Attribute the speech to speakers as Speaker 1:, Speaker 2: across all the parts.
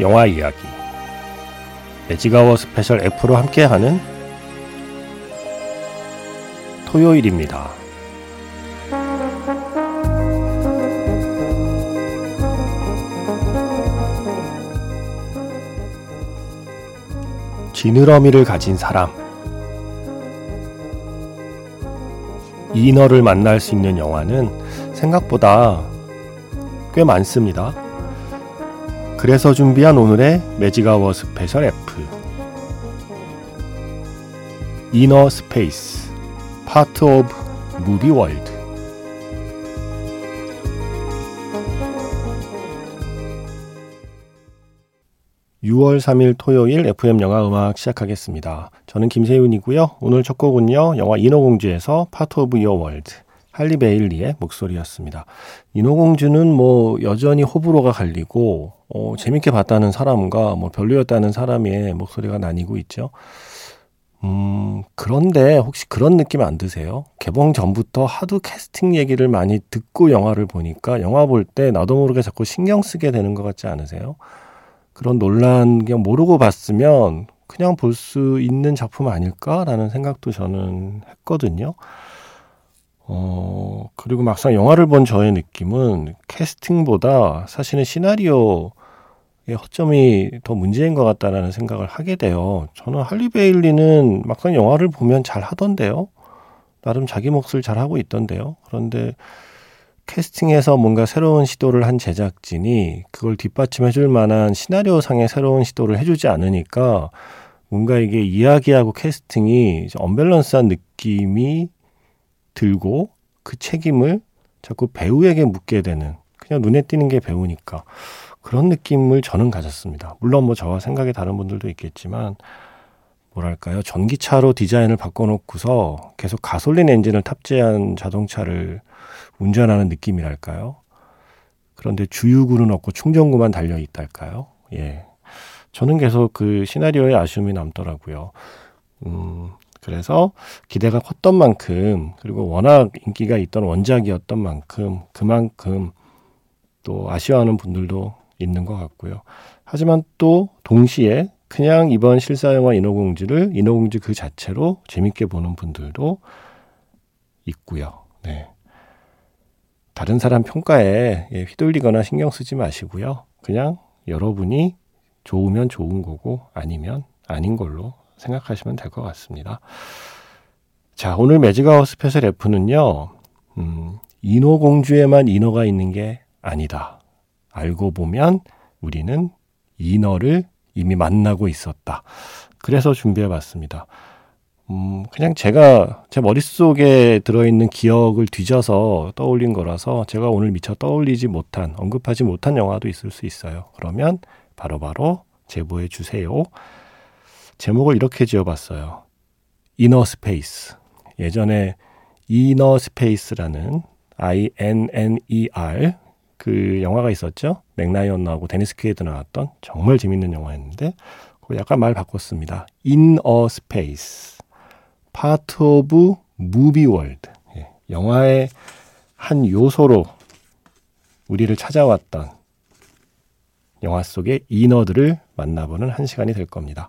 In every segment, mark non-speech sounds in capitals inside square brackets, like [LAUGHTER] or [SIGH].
Speaker 1: 영화 이야기 magic hour special F로 함께하는 토요일입니다. 지느러미를 가진 사람 인어를 만날 수 있는 영화는 생각보다 꽤 많습니다. 그래서 준비한 오늘의 매직아워 스페셜 F 이너 스페이스 파트 오브 무비 월드 6월 3일 토요일 FM 영화 음악 시작하겠습니다. 저는 김세윤이고요. 오늘 첫 곡은요. 영화 인어공주에서 Part of Your World 할리 베일리의 목소리였습니다. 인어공주는 뭐 여전히 호불호가 갈리고 어, 재밌게 봤다는 사람과 뭐 별로였다는 사람의 목소리가 나뉘고 있죠. 음, 그런데 혹시 그런 느낌 안 드세요? 개봉 전부터 하도 캐스팅 얘기를 많이 듣고 영화를 보니까 영화 볼 때 나도 모르게 자꾸 신경 쓰게 되는 것 같지 않으세요? 그런 논란 그냥 모르고 봤으면 그냥 볼 수 있는 작품 아닐까라는 생각도 저는 했거든요. 어, 그리고 막상 영화를 본 저의 느낌은 캐스팅보다 사실은 시나리오 허점이 더 문제인 것 같다라는 생각을 하게 돼요. 저는 할리 베일리는 막상 영화를 보면 잘 하던데요. 나름 자기 몫을 잘 하고 있던데요. 그런데 캐스팅에서 뭔가 새로운 시도를 한 제작진이 그걸 뒷받침해 줄 만한 시나리오 상의 새로운 시도를 해주지 않으니까 뭔가 이게 이야기하고 캐스팅이 언밸런스한 느낌이 들고 그 책임을 자꾸 배우에게 묻게 되는 그냥 눈에 띄는 게 배우니까 그런 느낌을 저는 가졌습니다. 물론 뭐 저와 생각이 다른 분들도 있겠지만 뭐랄까요 전기차로 디자인을 바꿔놓고서 계속 가솔린 엔진을 탑재한 자동차를 운전하는 느낌이랄까요? 그런데 주유구는 없고 충전구만 달려 있달까요? 예. 저는 계속 그 시나리오에 아쉬움이 남더라고요. 음, 그래서 기대가 컸던 만큼, 그리고 워낙 인기가 있던 원작이었던 만큼, 그만큼 또 아쉬워하는 분들도 있는 것 같고요. 하지만 또 동시에 그냥 이번 실사 영화 인어공주를 인어공주 그 자체로 재밌게 보는 분들도 있고요. 네. 다른 사람 평가에 예, 휘둘리거나 신경 쓰지 마시고요. 그냥 여러분이 좋으면 좋은 거고 아니면 아닌 걸로 생각하시면 될 것 같습니다. 자, 오늘 magic hour special F는요, 음, 인어공주에만 인어가 있는 게 아니다. 알고 보면 우리는 인어를 이미 만나고 있었다. 그래서 준비해 봤습니다. 음, 그냥 제가 제 머릿속에 들어있는 기억을 뒤져서 떠올린 거라서 제가 오늘 미처 떠올리지 못한, 언급하지 못한 영화도 있을 수 있어요. 그러면 바로바로 바로 제보해 주세요. 제목을 이렇게 지어봤어요. 인어 space. 예전에 Innerspace라는 I-N-N-E-R 그 영화가 있었죠. 맥라이언 나오고 데니스 퀘이드 나왔던 정말 재밌는 영화였는데 약간 말 바꿨습니다. Space. Part of Movie World. 예, 영화의 한 요소로 우리를 찾아왔던 영화 속의 인어들을 만나보는 한 시간이 될 겁니다.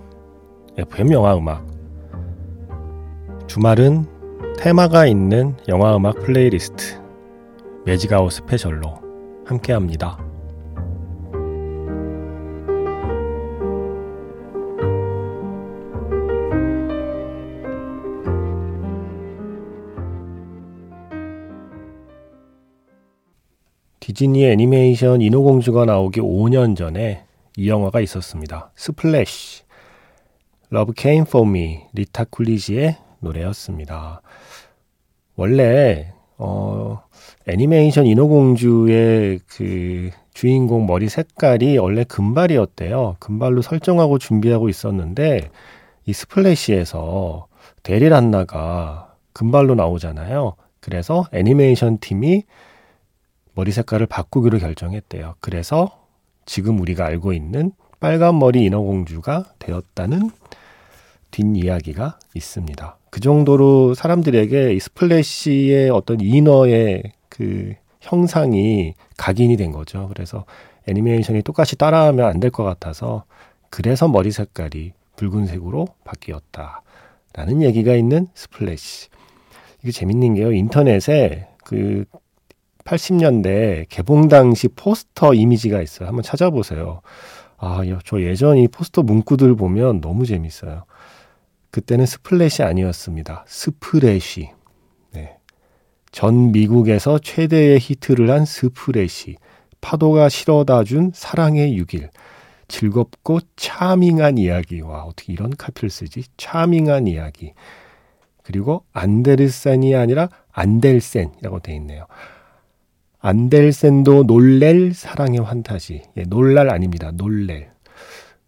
Speaker 1: FM 영화 음악. 주말은 테마가 있는 영화 음악 playlist magic hour special로 함께 합니다. 디즈니 애니메이션 인어공주가 나오기 5년 전에 이 영화가 있었습니다. Splash. Love Came For Me, 리타 쿨리지의 노래였습니다. 원래, 어, 애니메이션 인어공주의 그 주인공 머리 색깔이 원래 금발이었대요. 금발로 설정하고 준비하고 있었는데, 이 Splash에서 데릴 한나가 금발로 나오잖아요. 그래서 애니메이션 팀이 머리 색깔을 바꾸기로 결정했대요. 그래서 지금 우리가 알고 있는 빨간 머리 인어공주가 되었다는 뒷이야기가 있습니다. 그 정도로 사람들에게 이 Splash의 어떤 인어의 그 형상이 각인이 된 거죠. 그래서 애니메이션이 똑같이 따라하면 안 될 것 같아서 그래서 머리 색깔이 붉은색으로 바뀌었다. 라는 얘기가 있는 Splash. 이게 재밌는 게요. 인터넷에 그 80년대 개봉 당시 포스터 이미지가 있어요. 한번 찾아보세요. 아, 저 예전 이 포스터 문구들 보면 너무 재밌어요. 그때는 Splash 아니었습니다. 스프레시. 네. 전 미국에서 최대의 히트를 한 스프레시. 파도가 실어다 준 사랑의 6일. 즐겁고 charming한 이야기. 와, 어떻게 이런 카피를 쓰지? charming한 이야기. 그리고 안데르센이 아니라 안델센이라고 돼 있네요. 안델센도 놀렐 사랑의 환타지. 예, 놀랄 아닙니다. 놀렐.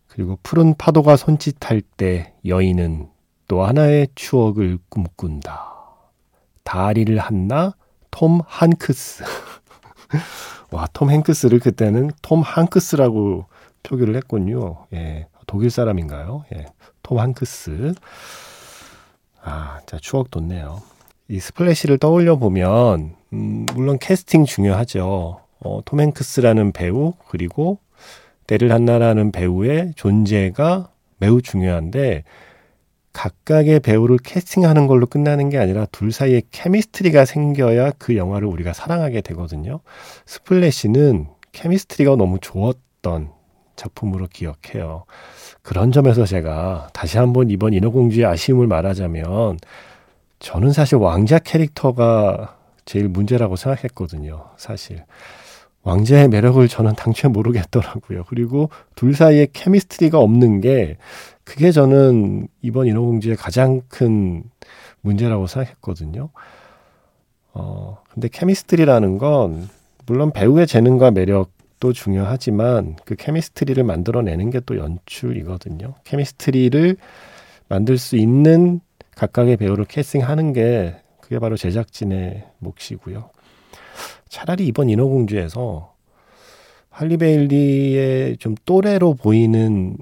Speaker 1: 그리고 푸른 파도가 손짓할 때 여인은 또 하나의 추억을 꿈꾼다. 다리를 한나 톰 한크스. [LAUGHS] 와, 톰 행크스를 그때는 톰 한크스라고 표기를 했군요. 예. 독일 사람인가요? 예. 톰 행크스. 아, 자, 추억 돋네요. 이 스플래시를 떠올려 보면, 음, 물론 캐스팅 중요하죠. 어, 톰 행크스라는 배우, 그리고 대릴 한나라는 배우의 존재가 매우 중요한데, 각각의 배우를 캐스팅하는 걸로 끝나는 게 아니라 둘 사이에 chemistry가 생겨야 그 영화를 우리가 사랑하게 되거든요. 스플래시는 chemistry가 너무 좋았던 작품으로 기억해요. 그런 점에서 제가 다시 한번 이번 인어공주의 아쉬움을 말하자면 저는 사실 왕자 캐릭터가 제일 문제라고 생각했거든요. 사실. 왕자의 매력을 저는 당초에 모르겠더라고요. 그리고 둘 사이에 케미스트리가 없는 게 그게 저는 이번 인어공주의 가장 큰 문제라고 생각했거든요. 어, 근데 케미스트리라는 건 물론 배우의 재능과 매력도 중요하지만 그 케미스트리를 만들어내는 게 또 연출이거든요. 케미스트리를 만들 수 있는 각각의 배우를 캐스팅하는 게 그게 바로 제작진의 몫이고요. 차라리 이번 인어공주에서 할리 베일리의 좀 또래로 보이는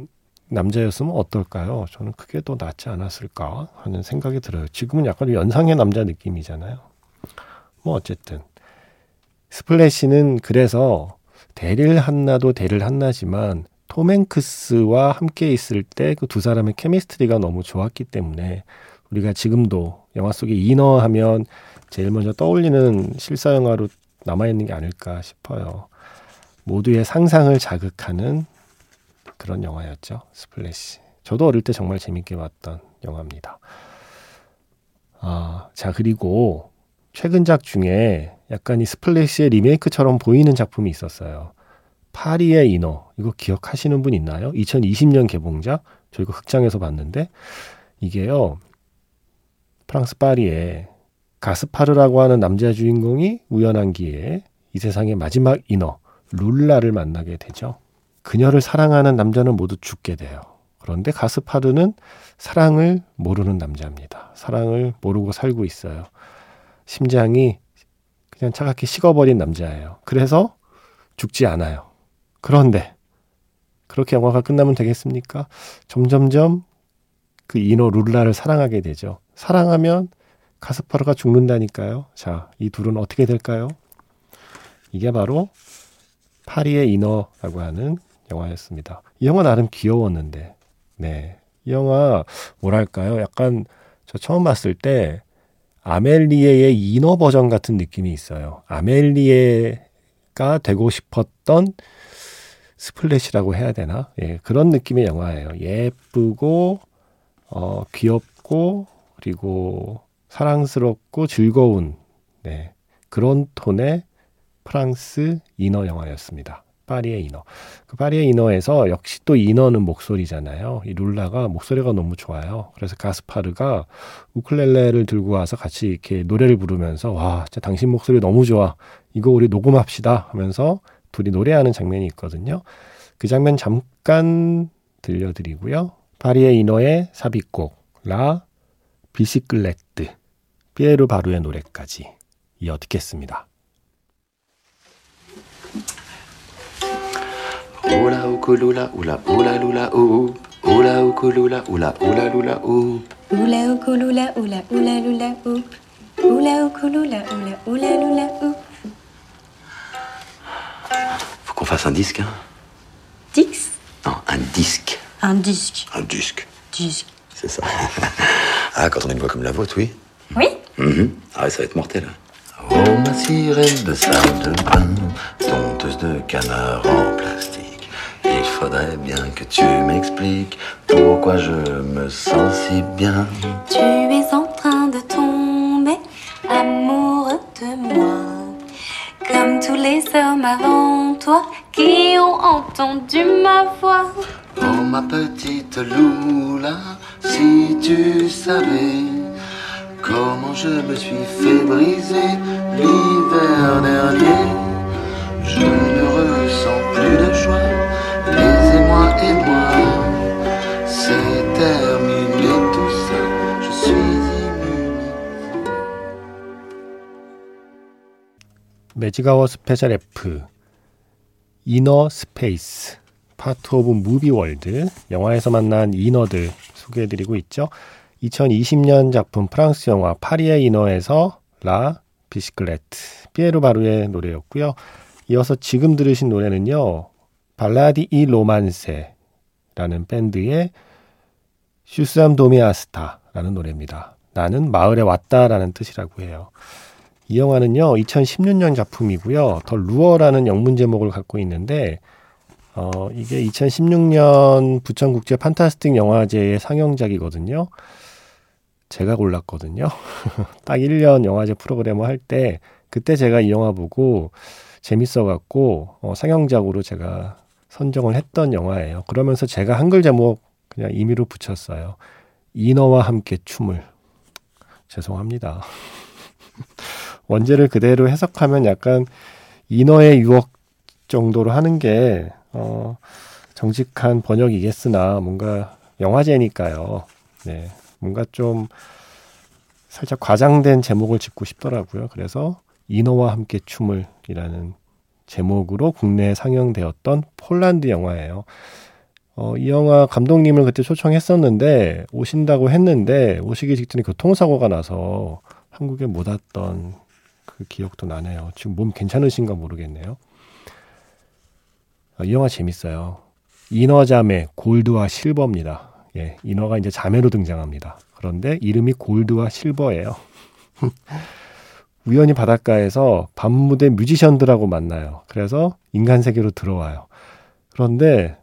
Speaker 1: 남자였으면 어떨까요? 저는 그게 더 낫지 않았을까 하는 생각이 들어요. 지금은 약간 연상의 남자 느낌이잖아요. 뭐 어쨌든 스플래시는 그래서 대릴 한나도 대릴 한나지만 톰 행크스와 함께 있을 때 그 두 사람의 chemistry가 너무 좋았기 때문에 우리가 지금도 영화 속에 인어 하면 제일 먼저 떠올리는 실사 영화로 남아 있는 게 아닐까 싶어요. 모두의 상상을 자극하는 그런 영화였죠. 스플래시. 저도 어릴 때 정말 재밌게 봤던 영화입니다. 아, 자, 그리고 최근작 중에 약간 이 스플래시의 리메이크처럼 보이는 작품이 있었어요. 파리의 인어. 이거 기억하시는 분 있나요? 2020년 개봉작. 저 이거 극장에서 봤는데, 이게요, 프랑스 파리에 가스파르라고 하는 남자 주인공이 우연한 기회에 이 세상의 마지막 인어 룰라를 만나게 되죠. 그녀를 사랑하는 남자는 모두 죽게 돼요. 그런데 가스파르는 사랑을 모르는 남자입니다. 사랑을 모르고 살고 있어요. 심장이 그냥 차갑게 식어버린 남자예요. 그래서 죽지 않아요. 그런데 그렇게 영화가 끝나면 되겠습니까? 점점점 그 인어 룰라를 사랑하게 되죠. 사랑하면 카스파르가 죽는다니까요. 자, 이 둘은 어떻게 될까요? 이게 바로 파리의 인어라고 하는 영화였습니다. 이 영화 나름 귀여웠는데, 네. 이 영화, 뭐랄까요? 약간, 저 처음 봤을 때, 아멜리에의 인어 버전 같은 느낌이 있어요. 아멜리에가 되고 싶었던 스플래시라고 해야 되나? 예, 그런 느낌의 영화예요. 예쁘고, 어, 귀엽고, 그리고 사랑스럽고 즐거운, 네. 그런 톤의 프랑스 이너 영화였습니다. 파리의 이너. 그 파리의 이너에서 역시 또 이너는 목소리잖아요. 이 룰라가 목소리가 너무 좋아요. 그래서 가스파르가 우클렐레를 들고 와서 같이 이렇게 노래를 부르면서 와, 진짜 당신 목소리 너무 좋아. 이거 우리 녹음합시다 하면서 둘이 노래하는 장면이 있거든요. 그 장면 잠깐 들려드리고요. 파리의 이너의 삽입곡 라 비시클레트 피에르 바루의 노래까지 이어 듣겠습니다. Oula ukulula, oula oula lula ou. Oula ukulula, oula oula lula ou. Oula ukulula, oula oula lula ou. Oula ukulula, oula oula lula ou. Faut qu'on fasse un disque, hein
Speaker 2: Dix
Speaker 1: Non, un disque.
Speaker 2: Un disque.
Speaker 1: Un disque.
Speaker 2: Disque.
Speaker 1: C'est ça. [LAUGHS] ah, quand on a une voix comme la vôtre, oui.
Speaker 2: Oui
Speaker 1: mmh. Ah, ça va être mortel. Oh, ma sirène de sable de bain, tonteuse de canard en plastique. Il faudrait bien que tu m'expliques pourquoi je me sens si bien.
Speaker 2: Tu es en train de tomber amoureux de moi. Comme tous les hommes avant toi qui ont entendu ma voix.
Speaker 1: Oh ma petite Loula, si tu savais comment je me suis fait briser l'hiver dernier, je ne ressens plus de joie. Les émois et moi, c'est terminé tout ça, je suis immunisé. 매직아워 스페셜 F 인어 space part of movie world 영화에서 만난 인어들 소개해드리고 있죠. 2020년 작품 프랑스 영화 파리의 인어에서 La Bicyclette 피에르 바루의 노래였고요. 이어서 지금 들으신 노래는요. Ballady i Romanse라는 밴드의 슈스암 도미아스타라는 노래입니다. 나는 마을에 왔다라는 뜻이라고 해요. 이 영화는요, 2016년 작품이고요. 더 루어라는 영문 제목을 갖고 있는데, 어, 이게 2016년 부천국제 판타스틱 영화제의 상영작이거든요. 제가 골랐거든요. [LAUGHS] 딱 1년 영화제 프로그램을 할 때, 그때 제가 이 영화 보고 재밌어갖고, 어, 상영작으로 제가 선정을 했던 영화예요. 그러면서 제가 한글 제목 그냥 임의로 붙였어요. 인어와 함께 춤을. 죄송합니다. [LAUGHS] 원제를 그대로 해석하면 약간 인어의 유혹 정도로 하는 게, 어, 정직한 번역이겠으나 뭔가 영화제니까요. 네. 뭔가 좀 살짝 과장된 제목을 짓고 싶더라고요. 그래서 인어와 함께 춤을 이라는 제목으로 국내에 상영되었던 폴란드 영화예요. 어, 이 영화 감독님을 그때 초청했었는데 오신다고 했는데 오시기 직전에 교통사고가 나서 한국에 못 왔던 그 기억도 나네요. 지금 몸 괜찮으신가 모르겠네요. 아, 이 영화 재밌어요. 인어 자매 골드와 실버입니다. 예, 인어가 이제 자매로 등장합니다. 그런데 이름이 골드와 실버예요. [LAUGHS] 우연히 바닷가에서 밤무대 뮤지션들하고 만나요. 그래서 인간 세계로 들어와요. 그런데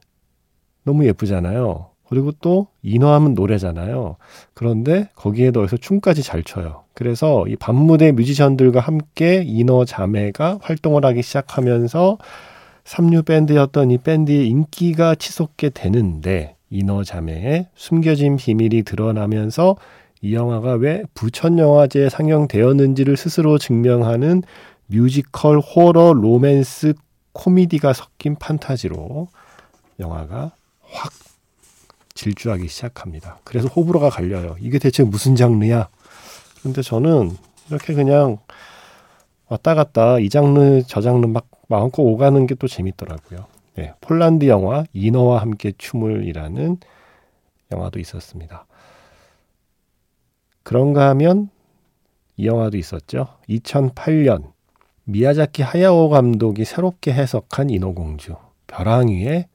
Speaker 1: 너무 예쁘잖아요. 그리고 또 인어하면 노래잖아요. 그런데 거기에 더해서 춤까지 잘 춰요. 그래서 이 밤무대 뮤지션들과 함께 인어 자매가 활동을 하기 시작하면서 삼류 밴드였던 이 밴드의 인기가 치솟게 되는데 인어 자매의 숨겨진 비밀이 드러나면서 이 영화가 왜 부천 영화제에 상영되었는지를 스스로 증명하는 뮤지컬 호러 로맨스 코미디가 섞인 판타지로 영화가 확 질주하기 시작합니다. 그래서 호불호가 갈려요. 이게 대체 무슨 장르야? 그런데 저는 이렇게 그냥 왔다 갔다 이 장르 저 장르 막 마음껏 오가는 게 또 재밌더라고요. 네, 폴란드 영화 인어와 함께 춤을이라는 영화도 있었습니다. 그런가 하면 이 영화도 있었죠. 2008년 미야자키 하야오 감독이 새롭게 해석한 인어공주 벼랑위의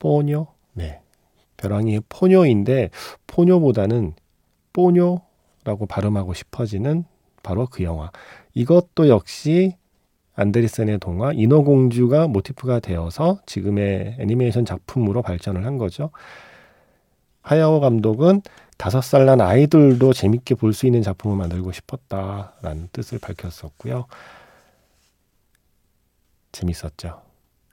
Speaker 1: 포뇨 네 벼랑위의 포뇨인데 포뇨보다는 포뇨라고 발음하고 싶어지는 바로 그 영화 이것도 역시 안데리센의 동화 인어공주가 모티프가 되어서 지금의 애니메이션 작품으로 발전을 한 거죠. 하야오 감독은 다섯 살 난 아이들도 재밌게 볼 수 있는 작품을 만들고 싶었다라는 뜻을 밝혔었고요. 재밌었죠.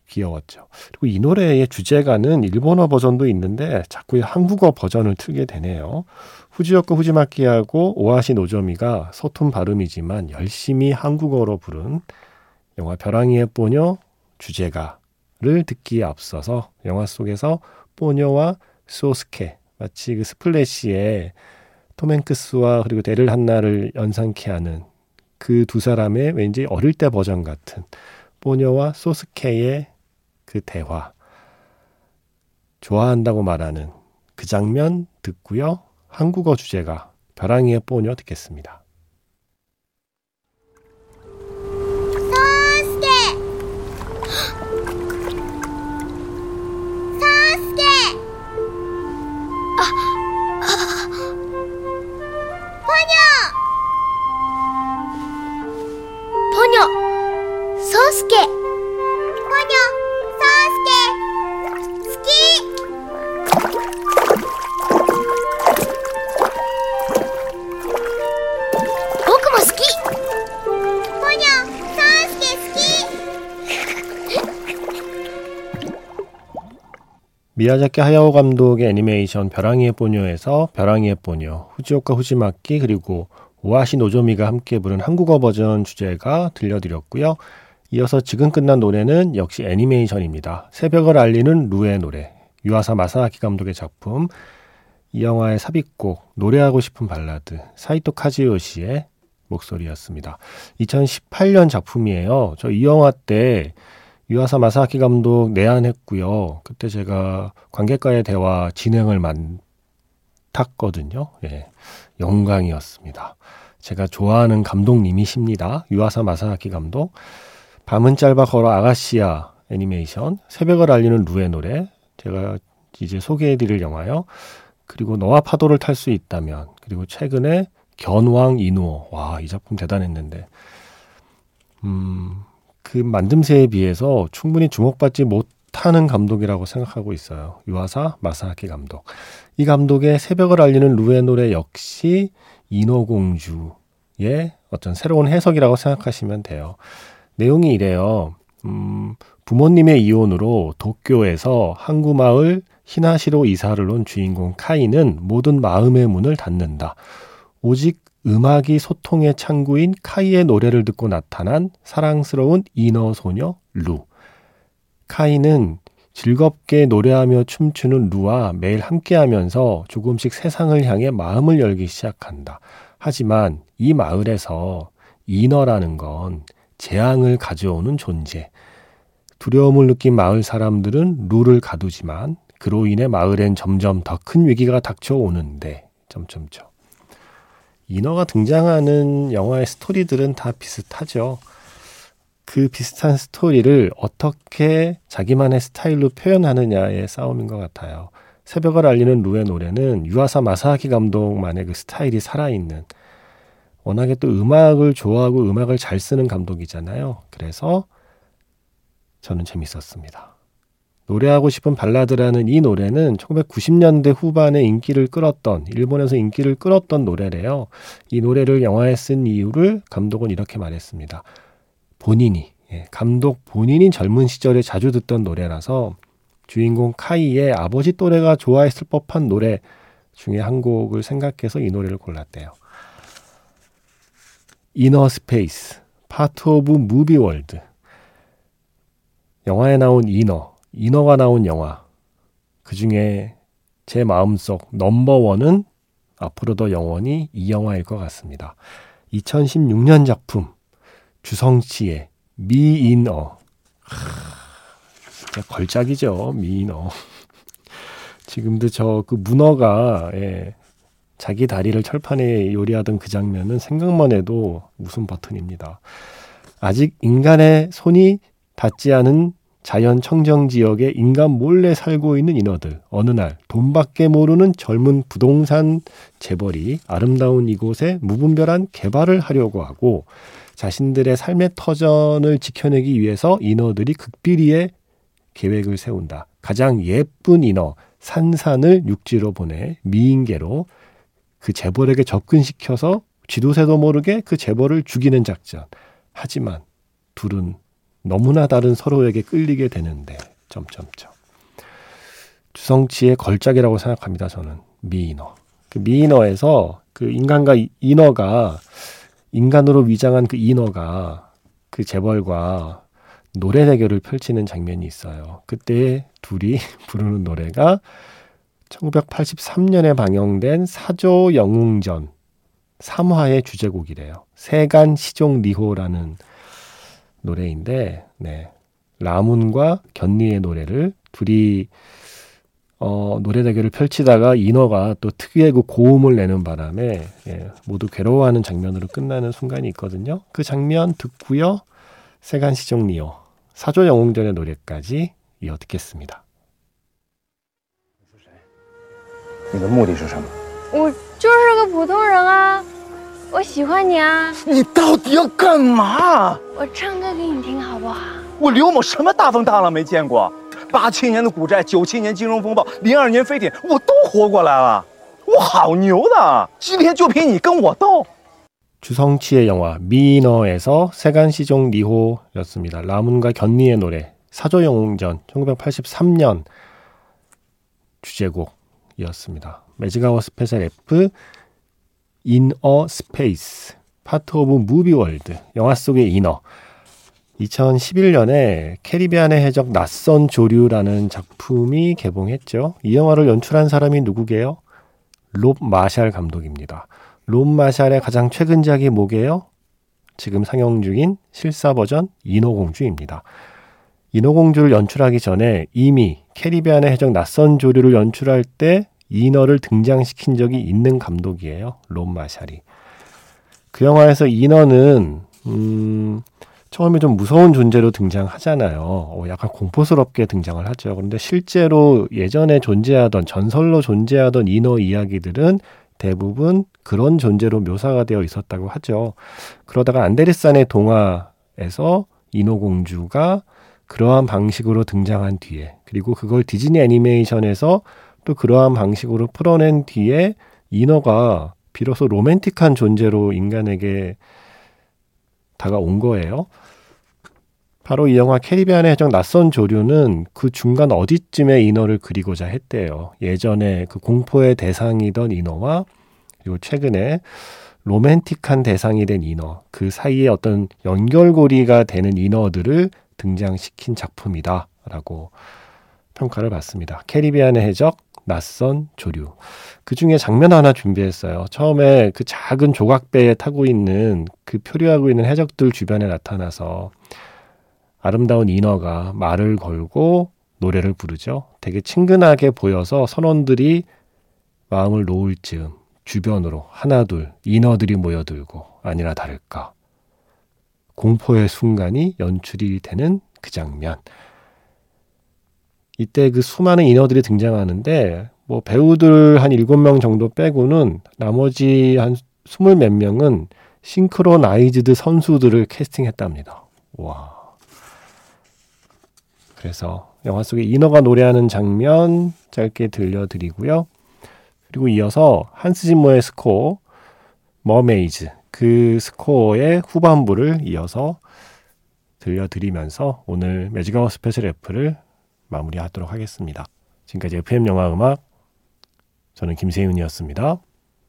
Speaker 1: 귀여웠죠. 그리고 이 노래의 주제가는 일본어 버전도 있는데 자꾸 한국어 버전을 틀게 되네요. 후지오카 후지마키하고 오아시 노조미가 서툰 발음이지만 열심히 한국어로 부른 영화 벼랑이의 뽀녀 주제가를 듣기에 앞서서 영화 속에서 뽀녀와 소스케 마치 그 스플래시의 톰 행크스와 그리고 데를 한나를 연상케 하는 그 두 사람의 왠지 어릴 때 버전 같은 뽀녀와 소스케의 그 대화 좋아한다고 말하는 그 장면 듣고요. 한국어 주제가 벼랑이의 뽀녀 듣겠습니다. 미야자키 하야오 감독의 애니메이션 벼랑 위의 포뇨에서 벼랑 위의 포뇨, 후지오카 후지마키 그리고 오하시 노조미가 함께 부른 한국어 버전 주제가 들려드렸고요. 이어서 지금 끝난 노래는 역시 애니메이션입니다. 새벽을 알리는 루의 노래, 유아사 마사아키 감독의 작품, 이 영화의 삽입곡, 노래하고 싶은 발라드, 사이토 카즈요시의 목소리였습니다. 2018년 작품이에요. 저 이 영화 때 유아사 마사키 감독 내한했고요. 그때 제가 관객과의 대화 진행을 맡았거든요. 예. 영광이었습니다. 제가 좋아하는 감독님이십니다. 유아사 마사키 감독. 밤은 짧아 걸어 아가씨야 애니메이션, 새벽을 알리는 루의 노래, 제가 이제 소개해드릴 영화요. 그리고 너와 파도를 탈 수 있다면, 그리고 최근에 견왕 이누 와, 이 작품 대단했는데, 음, 그 만듦새에 비해서 충분히 주목받지 못하는 감독이라고 생각하고 있어요. 유아사 마사하키 감독. 이 감독의 새벽을 알리는 루의 노래 역시 인어공주의 어떤 새로운 해석이라고 생각하시면 돼요. 내용이 이래요. 음, 부모님의 이혼으로 도쿄에서 항구마을 히나시로 이사를 온 주인공 카이는 모든 마음의 문을 닫는다. 오직 음악이 소통의 창구인 카이의 노래를 듣고 나타난 사랑스러운 이너 소녀 루. 카이는 즐겁게 노래하며 춤추는 루와 매일 함께 하면서 조금씩 세상을 향해 마음을 열기 시작한다. 하지만 이 마을에서 이너라는 건 재앙을 가져오는 존재. 두려움을 느낀 마을 사람들은 루를 가두지만 그로 인해 마을엔 점점 더 큰 위기가 닥쳐오는데 점점점. 인어가 등장하는 영화의 스토리들은 다 비슷하죠. 그 비슷한 스토리를 어떻게 자기만의 스타일로 표현하느냐의 싸움인 것 같아요. 새벽을 알리는 루의 노래는 유아사 마사아키 감독만의 그 스타일이 살아있는 워낙에 또 음악을 좋아하고 음악을 잘 쓰는 감독이잖아요. 그래서 저는 재밌었습니다. 노래하고 싶은 발라드라는 이 노래는 1990년대 후반에 인기를 끌었던 일본에서 인기를 끌었던 노래래요. 이 노래를 영화에 쓴 이유를 감독은 이렇게 말했습니다. 본인이 예, 감독 본인이 젊은 시절에 자주 듣던 노래라서 주인공 카이의 아버지 또래가 좋아했을 법한 노래 중에 한 곡을 생각해서 이 노래를 골랐대요. 인어 space part of movie world 영화에 나온 인어 인어가 나온 영화. 그 중에 제 마음속 넘버원은 앞으로도 영원히 이 영화일 것 같습니다. 2016년 작품 주성치의 미인어. 진짜 걸작이죠. 미인어. [LAUGHS] 지금도 저 그 문어가 예, 자기 다리를 철판에 요리하던 그 장면은 생각만 해도 웃음 버튼입니다. 아직 인간의 손이 닿지 않은 자연 청정 지역에 인간 몰래 살고 있는 인어들. 어느 날 돈밖에 모르는 젊은 부동산 재벌이 아름다운 이곳에 무분별한 개발을 하려고 하고 자신들의 삶의 터전을 지켜내기 위해서 인어들이 극비리의 계획을 세운다. 가장 예쁜 인어 산산을 육지로 보내 미인계로 그 재벌에게 접근시켜서 지도새도 모르게 그 재벌을 죽이는 작전. 하지만 둘은 너무나 다른 서로에게 끌리게 되는데 점점점 주성치의 걸작이라고 생각합니다. 저는 미인어. 그 미인어에서 그 인간과 인어가 인간으로 위장한 그 인어가 그 재벌과 노래 대결을 펼치는 장면이 있어요. 그때 둘이 [LAUGHS] 부르는 노래가 1983년에 방영된 사조 영웅전 3화의 주제곡이래요. 세간 시종 리호라는 노래인데, 네. 라문과 견니의 노래를 둘이 어, 노래 대결을 펼치다가 인어가 또 특유의 그 고음을 내는 바람에 예, 모두 괴로워하는 장면으로 끝나는 순간이 있거든요. 그 장면 듣고요. 세간 시종 리호 사조 영웅전의 노래까지 이어 듣겠습니다.
Speaker 3: 你的目的是什么？我就是个普通人啊！ 我喜欢你啊！你到底要干嘛？我唱歌给你听好不好？我刘某什么大风大浪没见过？八七年的股债，九七年金融风暴，零二年非典，我都活过来了，我好牛的！今天就凭你跟我斗？
Speaker 1: 주성치의 영화 미너에서 세간시종 리호였습니다. 라문과 견니의 노래 사조영웅전 1983년 주제곡이었습니다. 매직아워 스페셜 F 인어 space part of movie world 영화 속의 인어 2011년에 캐리비안의 해적 낯선 조류라는 작품이 개봉했죠. 이 영화를 연출한 사람이 누구게요? 롭 마샬 감독입니다. 롭 마샬의 가장 최근작이 뭐게요? 지금 상영 중인 실사 버전 인어공주입니다. 인어공주를 연출하기 전에 이미 캐리비안의 해적 낯선 조류를 연출할 때 인어를 등장시킨 적이 있는 감독이에요. 롭 마샬이. 그 영화에서 인어는 음, 처음에 좀 무서운 존재로 등장하잖아요. 어, 약간 공포스럽게 등장을 하죠. 그런데 실제로 예전에 존재하던 전설로 존재하던 인어 이야기들은 대부분 그런 존재로 묘사가 되어 있었다고 하죠. 그러다가 안데르산의 동화에서 인어 공주가 그러한 방식으로 등장한 뒤에 그리고 그걸 디즈니 애니메이션에서 또 그러한 방식으로 풀어낸 뒤에 인어가 비로소 로맨틱한 존재로 인간에게 다가온 거예요. 바로 이 영화 캐리비안의 해적 낯선 조류는 그 중간 어디쯤에 인어를 그리고자 했대요. 예전에 그 공포의 대상이던 인어와 그리고 최근에 로맨틱한 대상이 된 인어, 그 사이에 어떤 연결고리가 되는 인어들을 등장시킨 작품이다라고 평가를 받습니다. 캐리비안의 해적 낯선 조류. 그 중에 장면 하나 준비했어요. 처음에 그 작은 조각배에 타고 있는 그 표류하고 있는 해적들 주변에 나타나서 아름다운 인어가 말을 걸고 노래를 부르죠. 되게 친근하게 보여서 선원들이 마음을 놓을 즈음 주변으로 하나둘 인어들이 모여들고 아니나 다를까 공포의 순간이 연출이 되는 그 장면. 이때 그 수많은 인어들이 등장하는데 뭐 배우들 한 일곱 명 정도 빼고는 나머지 한 스물 몇 명은 싱크로나이즈드 선수들을 캐스팅했답니다. 와. 그래서 영화 속에 인어가 노래하는 장면 짧게 들려드리고요. 그리고 이어서 한스 짐머의 스코어 Mermaids 그 스코어의 후반부를 이어서 들려드리면서 오늘 매직아워 스페셜 F를 마무리하도록 하겠습니다. 지금까지 FM 영화 음악 저는 김세윤이었습니다.